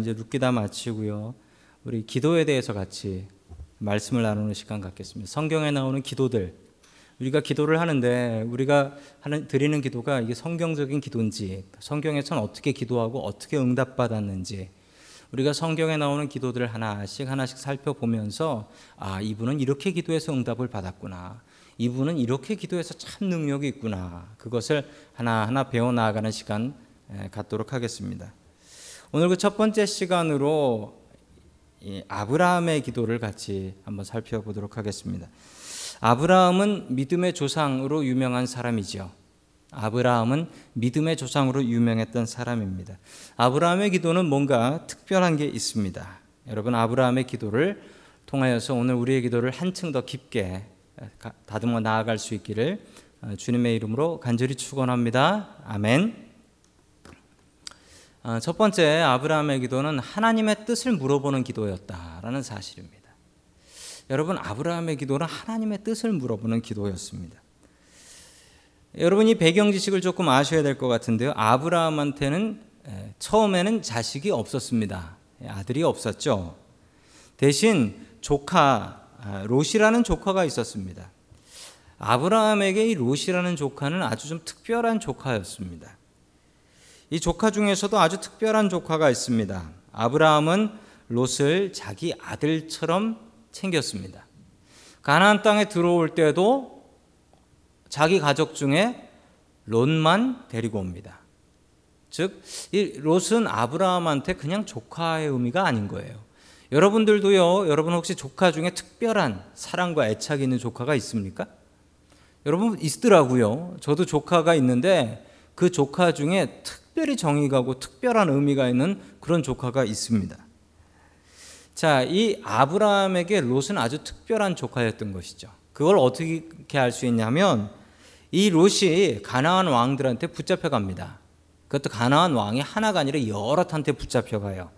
이제 룻기 다 마치고요. 우리 기도에 대해서 같이 말씀을 나누는 시간 갖겠습니다. 성경에 나오는 기도들 우리가 기도를 하는데 우리가 하는 드리는 기도가 이게 성경적인 기도인지 성경에서는 어떻게 기도하고 어떻게 응답받았는지 우리가 성경에 나오는 기도들을 하나씩 하나씩 살펴보면서 아 이분은 이렇게 기도해서 응답을 받았구나 이분은 이렇게 기도해서 참 능력이 있구나 그것을 하나하나 배워 나가는 시간 갖도록 하겠습니다. 오늘 그 첫 번째 시간으로 아브라함의 기도를 같이 한번 살펴보도록 하겠습니다. 아브라함은 믿음의 조상으로 유명한 사람이죠. 아브라함은 믿음의 조상으로 유명했던 사람입니다. 아브라함의 기도는 뭔가 특별한 게 있습니다. 여러분 아브라함의 기도를 통하여서 오늘 우리의 기도를 한층 더 깊게 다듬어 나아갈 수 있기를 주님의 이름으로 간절히 축원합니다. 아멘. 첫 번째 아브라함의 기도는 하나님의 뜻을 물어보는 기도였다라는 사실입니다. 여러분 아브라함의 기도는 하나님의 뜻을 물어보는 기도였습니다. 여러분 이 배경 지식을 조금 아셔야 될 것 같은데요. 아브라함한테는 처음에는 자식이 없었습니다. 아들이 없었죠. 대신 조카 아, 롯이라는 조카가 있었습니다. 아브라함에게 이 롯이라는 조카는 아주 좀 특별한 조카였습니다. 이 조카 중에서도 아주 특별한 조카가 있습니다. 아브라함은 롯을 자기 아들처럼 챙겼습니다. 가나안 땅에 들어올 때도 자기 가족 중에 롯만 데리고 옵니다. 즉, 이 롯은 아브라함한테 그냥 조카의 의미가 아닌 거예요. 여러분들도요, 여러분 혹시 조카 중에 특별한 사랑과 애착이 있는 조카가 있습니까? 여러분 있더라고요. 저도 조카가 있는데 그 조카 중에 특 별히 정이 가고 특별한 의미가 있는 그런 조카가 있습니다. 자, 이 아브라함에게 롯은 아주 특별한 조카였던 것이죠. 그걸 어떻게 알 수 있냐면 이 롯이 가나안 왕들한테 붙잡혀 갑니다. 그것도 가나안 왕이 하나가 아니라 여럿한테 붙잡혀 가요.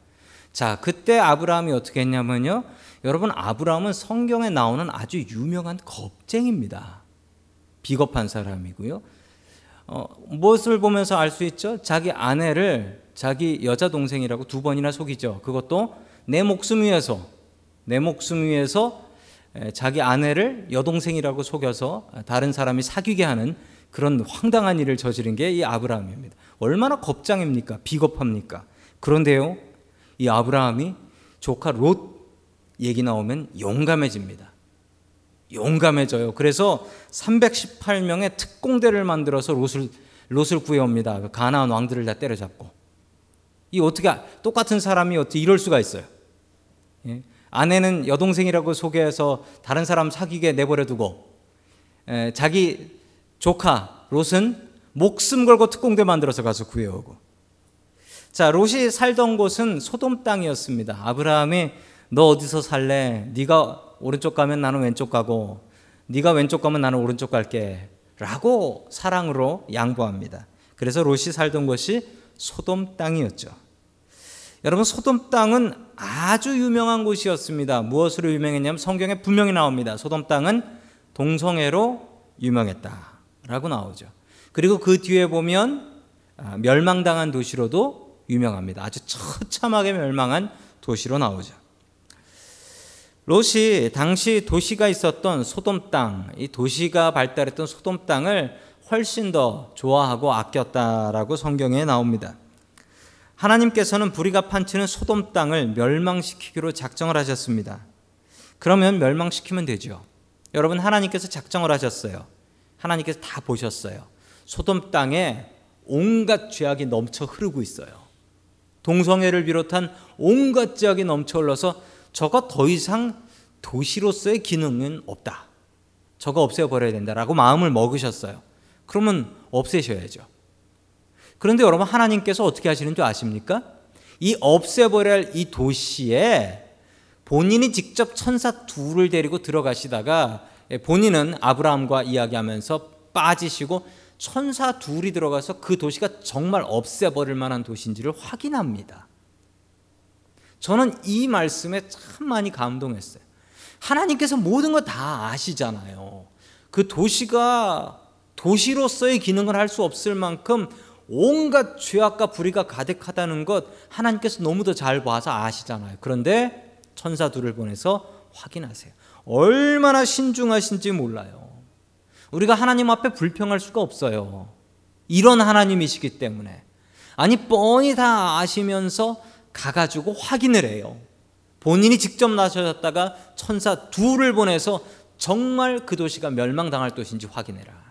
자, 그때 아브라함이 어떻게 했냐면요. 여러분, 아브라함은 성경에 나오는 아주 유명한 겁쟁입니다. 비겁한 사람이고요. 어, 무엇을 보면서 알 수 있죠? 자기 아내를 자기 여자 동생이라고 두 번이나 속이죠. 그것도 내 목숨 위해서 내 목숨 위해서 자기 아내를 여동생이라고 속여서 다른 사람이 사귀게 하는 그런 황당한 일을 저지른 게 이 아브라함입니다. 얼마나 겁장입니까? 비겁합니까? 그런데요, 이 아브라함이 조카 롯 얘기 나오면 용감해집니다. 용감해져요. 그래서 318명의 특공대를 만들어서 롯을, 롯을 구해옵니다. 그 가나안 왕들을 다 때려잡고. 이 어떻게, 똑같은 사람이 어떻게 이럴 수가 있어요? 예? 아내는 여동생이라고 소개해서 다른 사람 사귀게 내버려 두고 에, 자기 조카 롯은 목숨 걸고 특공대 만들어서 가서 구해오고 자 롯이 살던 곳은 소돔 땅이었습니다. 아브라함이 너 어디서 살래? 네가 오른쪽 가면 나는 왼쪽 가고 네가 왼쪽 가면 나는 오른쪽 갈게 라고 사랑으로 양보합니다. 그래서 롯이 살던 곳이 소돔 땅이었죠. 여러분 소돔 땅은 아주 유명한 곳이었습니다. 무엇으로 유명했냐면 성경에 분명히 나옵니다. 소돔 땅은 동성애로 유명했다라고 나오죠. 그리고 그 뒤에 보면 아, 멸망당한 도시로도 유명합니다. 아주 처참하게 멸망한 도시로 나오죠. 롯이 당시 도시가 있었던 소돔 땅, 이 도시가 발달했던 소돔 땅을 훨씬 더 좋아하고 아꼈다라고 성경에 나옵니다. 하나님께서는 불의가 판치는 소돔 땅을 멸망시키기로 작정을 하셨습니다. 그러면 멸망시키면 되죠. 여러분 하나님께서 작정을 하셨어요. 하나님께서 다 보셨어요. 소돔 땅에 온갖 죄악이 넘쳐 흐르고 있어요. 동성애를 비롯한 온갖 죄악이 넘쳐 흘러서 저거 더 이상 도시로서의 기능은 없다. 저거 없애버려야 된다라고 마음을 먹으셨어요. 그러면 없애셔야죠. 그런데 여러분 하나님께서 어떻게 하시는 줄 아십니까? 이 없애버려야 할 이 도시에 본인이 직접 천사 둘을 데리고 들어가시다가 본인은 아브라함과 이야기하면서 빠지시고 천사 둘이 들어가서 그 도시가 정말 없애버릴 만한 도시인지를 확인합니다. 저는 이 말씀에 참 많이 감동했어요. 하나님께서 모든 거 다 아시잖아요. 그 도시가 도시로서의 기능을 할 수 없을 만큼 온갖 죄악과 불의가 가득하다는 것 하나님께서 너무도 잘 봐서 아시잖아요. 그런데 천사 둘을 보내서 확인하세요. 얼마나 신중하신지 몰라요. 우리가 하나님 앞에 불평할 수가 없어요. 이런 하나님이시기 때문에. 아니, 뻔히 다 아시면서 가가지고 확인을 해요. 본인이 직접 나서셨다가 천사 둘을 보내서 정말 그 도시가 멸망당할 도시인지 확인해라.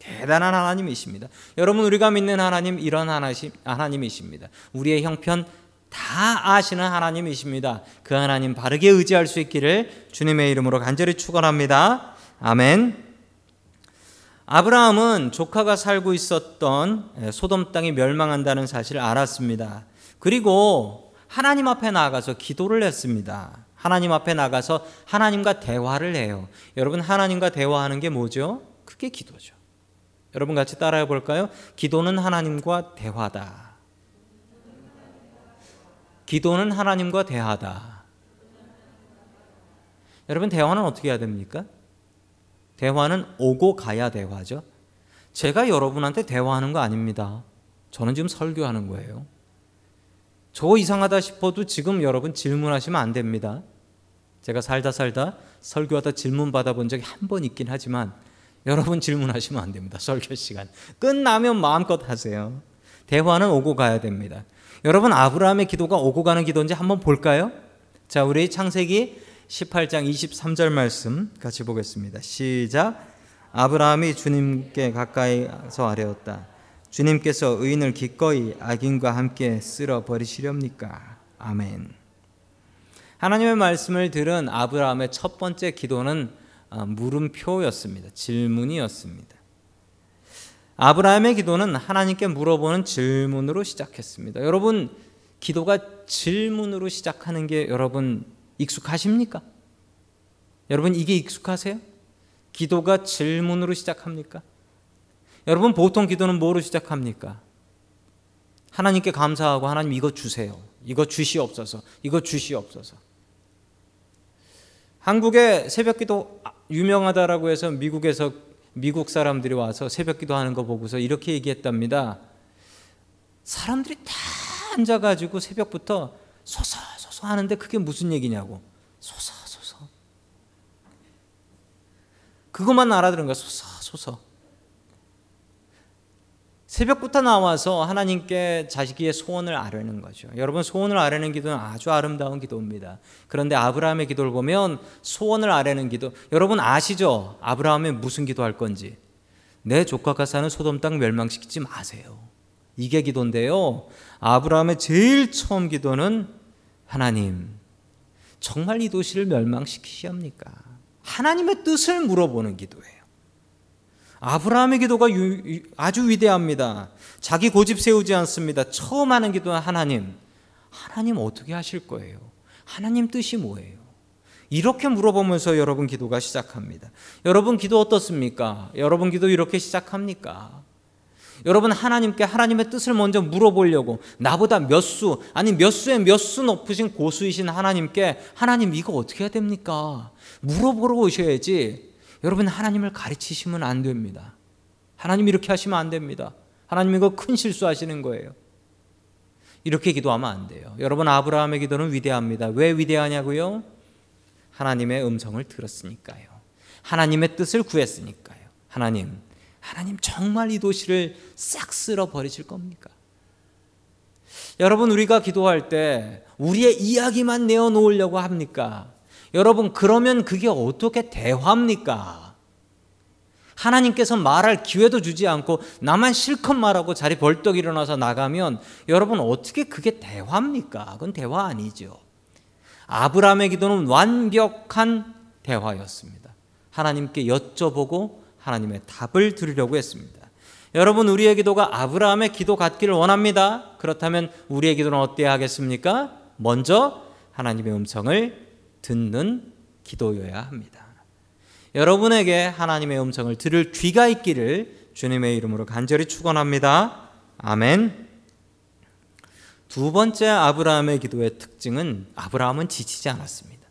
대단한 하나님이십니다. 여러분, 우리가 믿는 하나님, 이런 하나님이십니다. 우리의 형편 다 아시는 하나님이십니다. 그 하나님 바르게 의지할 수 있기를 주님의 이름으로 간절히 축원합니다. 아멘. 아브라함은 조카가 살고 있었던 예, 소돔 땅이 멸망한다는 사실을 알았습니다. 그리고 하나님 앞에 나가서 기도를 했습니다. 하나님 앞에 나가서 하나님과 대화를 해요. 여러분 하나님과 대화하는 게 뭐죠? 그게 기도죠. 여러분 같이 따라해 볼까요? 기도는 하나님과 대화다. 기도는 하나님과 대화다. 여러분 대화는 어떻게 해야 됩니까? 대화는 오고 가야 대화죠. 제가 여러분한테 대화하는 거 아닙니다. 저는 지금 설교하는 거예요. 저 이상하다 싶어도 지금 여러분 질문하시면 안 됩니다. 제가 살다 살다 설교하다 질문 받아본 적이 한 번 있긴 하지만 여러분 질문하시면 안 됩니다. 설교 시간. 끝나면 마음껏 하세요. 대화는 오고 가야 됩니다. 여러분 아브라함의 기도가 오고 가는 기도인지 한번 볼까요? 자, 우리 창세기 18장 23절 말씀 같이 보겠습니다. 시작. 아브라함이 주님께 가까이서 아뢰었다. 주님께서 의인을 기꺼이 악인과 함께 쓸어 버리시렵니까? 아멘. 하나님의 말씀을 들은 아브라함의 첫 번째 기도는 아, 물음표였습니다. 질문이었습니다. 아브라함의 기도는 하나님께 물어보는 질문으로 시작했습니다. 여러분, 기도가 질문으로 시작하는 게 여러분 익숙하십니까? 여러분 이게 익숙하세요? 기도가 질문으로 시작합니까? 여러분 보통 기도는 뭐로 시작합니까? 하나님께 감사하고 하나님 이거 주세요. 이거 주시옵소서. 이거 주시옵소서. 한국의 새벽기도 유명하다라고 해서 미국에서 미국 사람들이 와서 새벽기도 하는 거 보고서 이렇게 얘기했답니다. 사람들이 다 앉아가지고 새벽부터 소서 소서 하는데 그게 무슨 얘기냐고. 소서 소서. 그것만 알아들은 거야. 소서 소서. 새벽부터 나와서 하나님께 자식의 소원을 아뢰는 거죠. 여러분 소원을 아뢰는 기도는 아주 아름다운 기도입니다. 그런데 아브라함의 기도를 보면 소원을 아뢰는 기도 여러분 아시죠? 아브라함이 무슨 기도할 건지. 내 조카가 사는 소돔 땅 멸망시키지 마세요. 이게 기도인데요. 아브라함의 제일 처음 기도는 하나님, 정말 이 도시를 멸망시키시합니까? 하나님의 뜻을 물어보는 기도예요. 아브라함의 기도가 유, 아주 위대합니다. 자기 고집 세우지 않습니다. 처음 하는 기도는 하나님. 하나님 어떻게 하실 거예요? 하나님 뜻이 뭐예요? 이렇게 물어보면서 여러분 기도가 시작합니다. 여러분 기도 어떻습니까? 여러분 기도 이렇게 시작합니까? 여러분 하나님께 하나님의 뜻을 먼저 물어보려고 나보다 몇 수, 아니 몇 수에 몇 수 높으신 고수이신 하나님께 하나님 이거 어떻게 해야 됩니까? 물어보러 오셔야지. 여러분 하나님을 가르치시면 안 됩니다. 하나님 이렇게 하시면 안 됩니다. 하나님 이거 큰 실수하시는 거예요. 이렇게 기도하면 안 돼요. 여러분 아브라함의 기도는 위대합니다. 왜 위대하냐고요? 하나님의 음성을 들었으니까요. 하나님의 뜻을 구했으니까요. 하나님, 하나님 정말 이 도시를 싹 쓸어 버리실 겁니까? 여러분 우리가 기도할 때 우리의 이야기만 내어 놓으려고 합니까? 여러분 그러면 그게 어떻게 대화입니까? 하나님께서 말할 기회도 주지 않고 나만 실컷 말하고 자리 벌떡 일어나서 나가면 여러분 어떻게 그게 대화입니까? 그건 대화 아니죠. 아브라함의 기도는 완벽한 대화였습니다. 하나님께 여쭤보고 하나님의 답을 들으려고 했습니다. 여러분 우리의 기도가 아브라함의 기도 같기를 원합니다. 그렇다면 우리의 기도는 어때야 하겠습니까? 먼저 하나님의 음성을 듣는 기도여야 합니다. 여러분에게 하나님의 음성을 들을 귀가 있기를 주님의 이름으로 간절히 축원합니다. 아멘. 두 번째 아브라함의 기도의 특징은 아브라함은 지치지 않았습니다.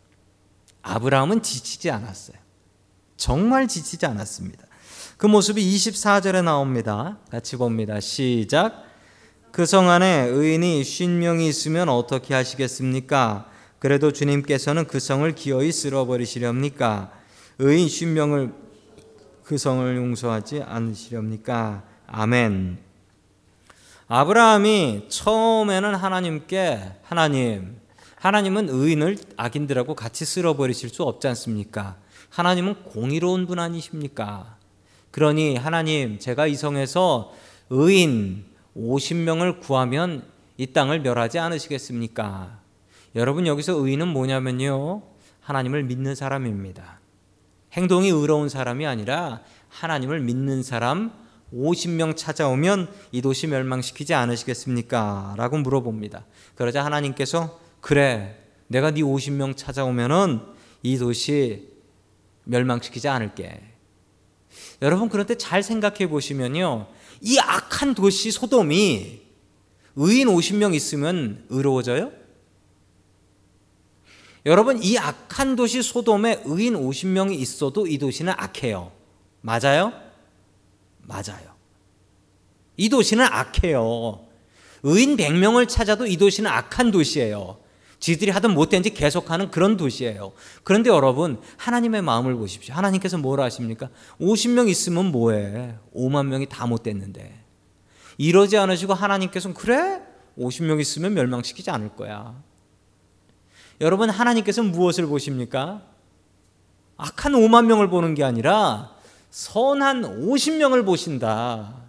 아브라함은 지치지 않았어요. 정말 지치지 않았습니다. 그 모습이 24절에 나옵니다. 같이 봅니다. 시작. 그 성 안에 의인이 쉰 명이 있으면 어떻게 하시겠습니까? 그래도 주님께서는 그 성을 기어이 쓸어버리시렵니까? 의인 쉰 명을 그 성을 용서하지 않으시렵니까? 아멘. 아브라함이 처음에는 하나님께 하나님, 하나님은 의인을 악인들하고 같이 쓸어버리실 수 없지 않습니까? 하나님은 공의로운 분 아니십니까? 그러니 하나님, 제가 이 성에서 의인 50명을 구하면 이 땅을 멸하지 않으시겠습니까? 여러분 여기서 의인은 뭐냐면요. 하나님을 믿는 사람입니다. 행동이 의로운 사람이 아니라 하나님을 믿는 사람 50명 찾아오면 이 도시 멸망시키지 않으시겠습니까? 라고 물어봅니다. 그러자 하나님께서 그래 내가 네 50명 찾아오면은 이 도시 멸망시키지 않을게. 여러분 그런데 잘 생각해 보시면요. 이 악한 도시 소돔이 의인 50명 있으면 의로워져요? 여러분 이 악한 도시 소돔에 의인 50명이 있어도 이 도시는 악해요. 맞아요? 맞아요. 이 도시는 악해요. 의인 100명을 찾아도 이 도시는 악한 도시예요. 지들이 하든 못된 지 계속하는 그런 도시예요. 그런데 여러분, 하나님의 마음을 보십시오. 하나님께서 뭘 하십니까? 50명 있으면 뭐해? 5만 명이 다 못됐는데. 이러지 않으시고 하나님께서는 그래? 50명 있으면 멸망시키지 않을 거야. 여러분, 하나님께서는 무엇을 보십니까? 악한 5만 명을 보는 게 아니라 선한 50명을 보신다.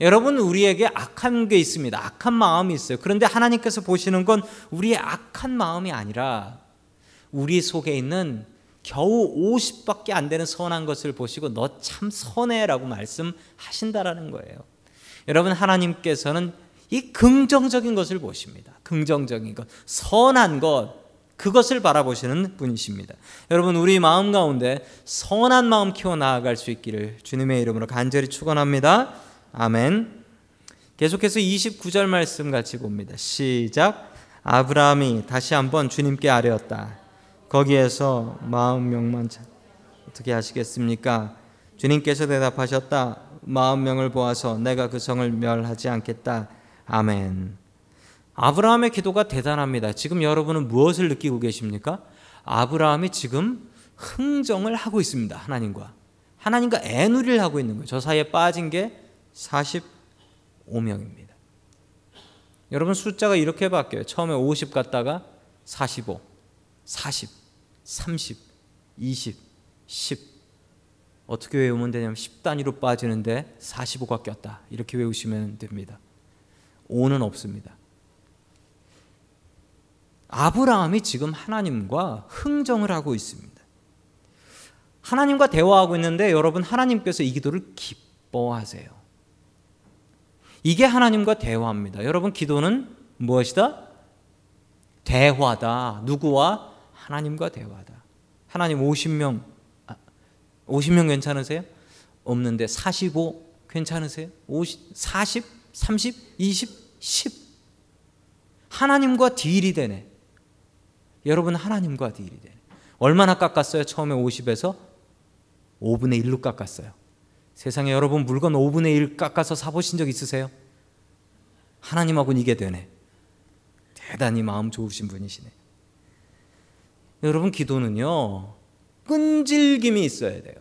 여러분 우리에게 악한 게 있습니다. 악한 마음이 있어요. 그런데 하나님께서 보시는 건 우리의 악한 마음이 아니라 우리 속에 있는 겨우 50밖에 안 되는 선한 것을 보시고 너 참 선해라고 말씀하신다라는 거예요. 여러분 하나님께서는 이 긍정적인 것을 보십니다. 긍정적인 것, 선한 것, 그것을 바라보시는 분이십니다. 여러분 우리 마음 가운데 선한 마음 키워 나아갈 수 있기를 주님의 이름으로 간절히 축원합니다. 아멘. 계속해서 29절 말씀 같이 봅니다. 시작. 아브라함이 다시 한번 주님께 아뢰었다. 거기에서 마음 명만 어떻게 하시겠습니까? 주님께서 대답하셨다. 마음 명을 보아서 내가 그 성을 멸하지 않겠다. 아멘. 아브라함의 기도가 대단합니다. 지금 여러분은 무엇을 느끼고 계십니까? 아브라함이 지금 흥정을 하고 있습니다. 하나님과. 하나님과 애누리를 하고 있는 거예요. 저 사이에 빠진 게 45명입니다. 여러분 숫자가 이렇게 바뀌어요. 처음에 50 갔다가 45, 40, 30, 20, 10. 어떻게 외우면 되냐면 10 단위로 빠지는데 45가 꼈다. 이렇게 외우시면 됩니다. 5는 없습니다. 아브라함이 지금 하나님과 흥정을 하고 있습니다. 하나님과 대화하고 있는데 여러분 하나님께서 이 기도를 기뻐하세요. 이게 하나님과 대화입니다. 여러분 기도는 무엇이다? 대화다. 누구와? 하나님과 대화다. 하나님 50명 50명 아, 괜찮으세요? 없는데 45 괜찮으세요? 50 40 30 20 10 하나님과 딜이 되네. 여러분 하나님과 딜이 되네. 얼마나 깎았어요? 처음에 50에서 5분의 1로 깎았어요. 세상에 여러분 물건 5분의 1 깎아서 사보신 적 있으세요? 하나님하고는 이게 되네. 대단히 마음 좋으신 분이시네. 여러분 기도는요. 끈질김이 있어야 돼요.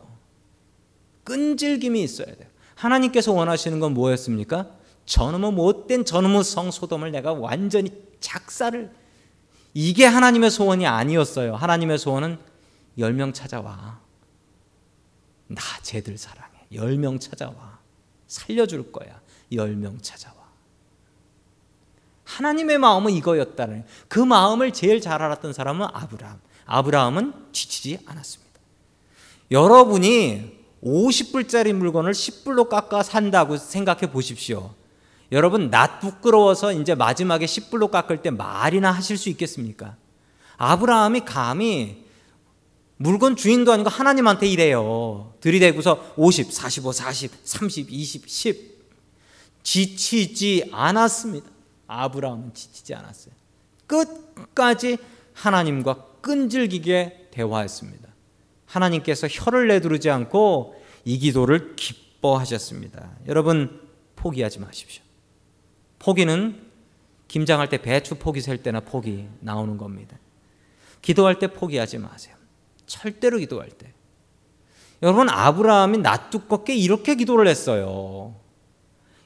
끈질김이 있어야 돼요. 하나님께서 원하시는 건 뭐였습니까? 저놈의 못된 저놈의 성 소돔을 내가 완전히 작사를 이게 하나님의 소원이 아니었어요. 하나님의 소원은 열 명 찾아와. 나 쟤들 사랑해. 10명 찾아와. 살려줄 거야. 10명 찾아와. 하나님의 마음은 이거였다는 그 마음을 제일 잘 알았던 사람은 아브라함. 아브라함은 지치지 않았습니다. 여러분이 50불짜리 물건을 10불로 깎아 산다고 생각해 보십시오. 여러분 낯 부끄러워서 이제 마지막에 10불로 깎을 때 말이나 하실 수 있겠습니까? 아브라함이 감히 물건 주인도 아니고 하나님한테 이래요. 들이대고서 50, 45, 40, 30, 20, 10 지치지 않았습니다. 아브라함은 지치지 않았어요. 끝까지 하나님과 끈질기게 대화했습니다. 하나님께서 혀를 내두르지 않고 이 기도를 기뻐하셨습니다. 여러분 포기하지 마십시오. 포기는 김장할 때 배추 포기 셀 때나 포기 나오는 겁니다. 기도할 때 포기하지 마세요. 절대로 기도할 때. 여러분 아브라함이 낯 두껍게 이렇게 기도를 했어요.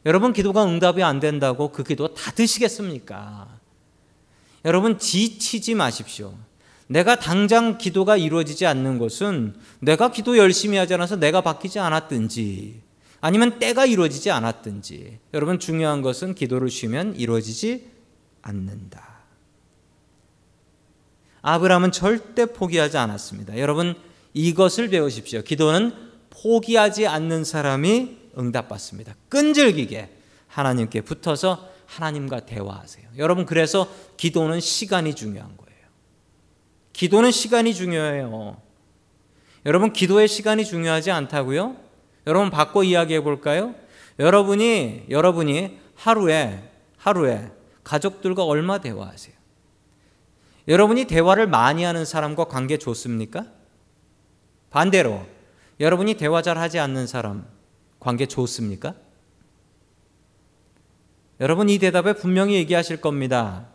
여러분 기도가 응답이 안 된다고 그 기도 다 드시겠습니까? 여러분 지치지 마십시오. 내가 당장 기도가 이루어지지 않는 것은 내가 기도 열심히 하지 않아서 내가 바뀌지 않았든지 아니면 때가 이루어지지 않았든지 여러분 중요한 것은 기도를 쉬면 이루어지지 않는다. 아브라함은 절대 포기하지 않았습니다. 여러분 이것을 배우십시오. 기도는 포기하지 않는 사람이 응답받습니다. 끈질기게 하나님께 붙어서 하나님과 대화하세요. 여러분 그래서 기도는 시간이 중요한 거예요. 기도는 시간이 중요해요. 여러분 기도의 시간이 중요하지 않다고요? 여러분 바꿔 이야기해 볼까요? 여러분이 여러분이 하루에 하루에 가족들과 얼마 대화하세요? 여러분이 대화를 많이 하는 사람과 관계 좋습니까? 반대로 여러분이 대화 잘 하지 않는 사람 관계 좋습니까? 여러분 이 대답에 분명히 얘기하실 겁니다.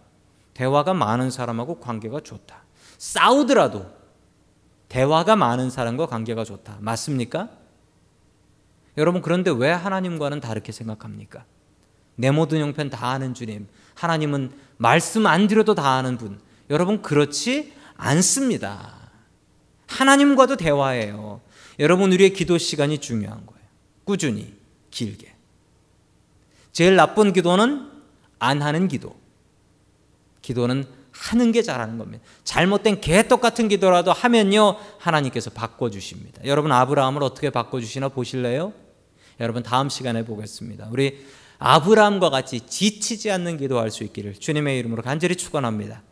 대화가 많은 사람하고 관계가 좋다. 싸우더라도 대화가 많은 사람과 관계가 좋다. 맞습니까? 여러분 그런데 왜 하나님과는 다르게 생각합니까? 내 모든 형편 다 아는 주님. 하나님은 말씀 안 드려도 다 아는 분. 여러분 그렇지 않습니다. 하나님과도 대화해요. 여러분 우리의 기도 시간이 중요한 거예요. 꾸준히 길게. 제일 나쁜 기도는 안 하는 기도. 기도는 하는 게 잘하는 겁니다. 잘못된 개떡 같은 기도라도 하면요 하나님께서 바꿔 주십니다. 여러분 아브라함을 어떻게 바꿔 주시나 보실래요? 여러분 다음 시간에 보겠습니다. 우리 아브라함과 같이 지치지 않는 기도할 수 있기를 주님의 이름으로 간절히 축원합니다.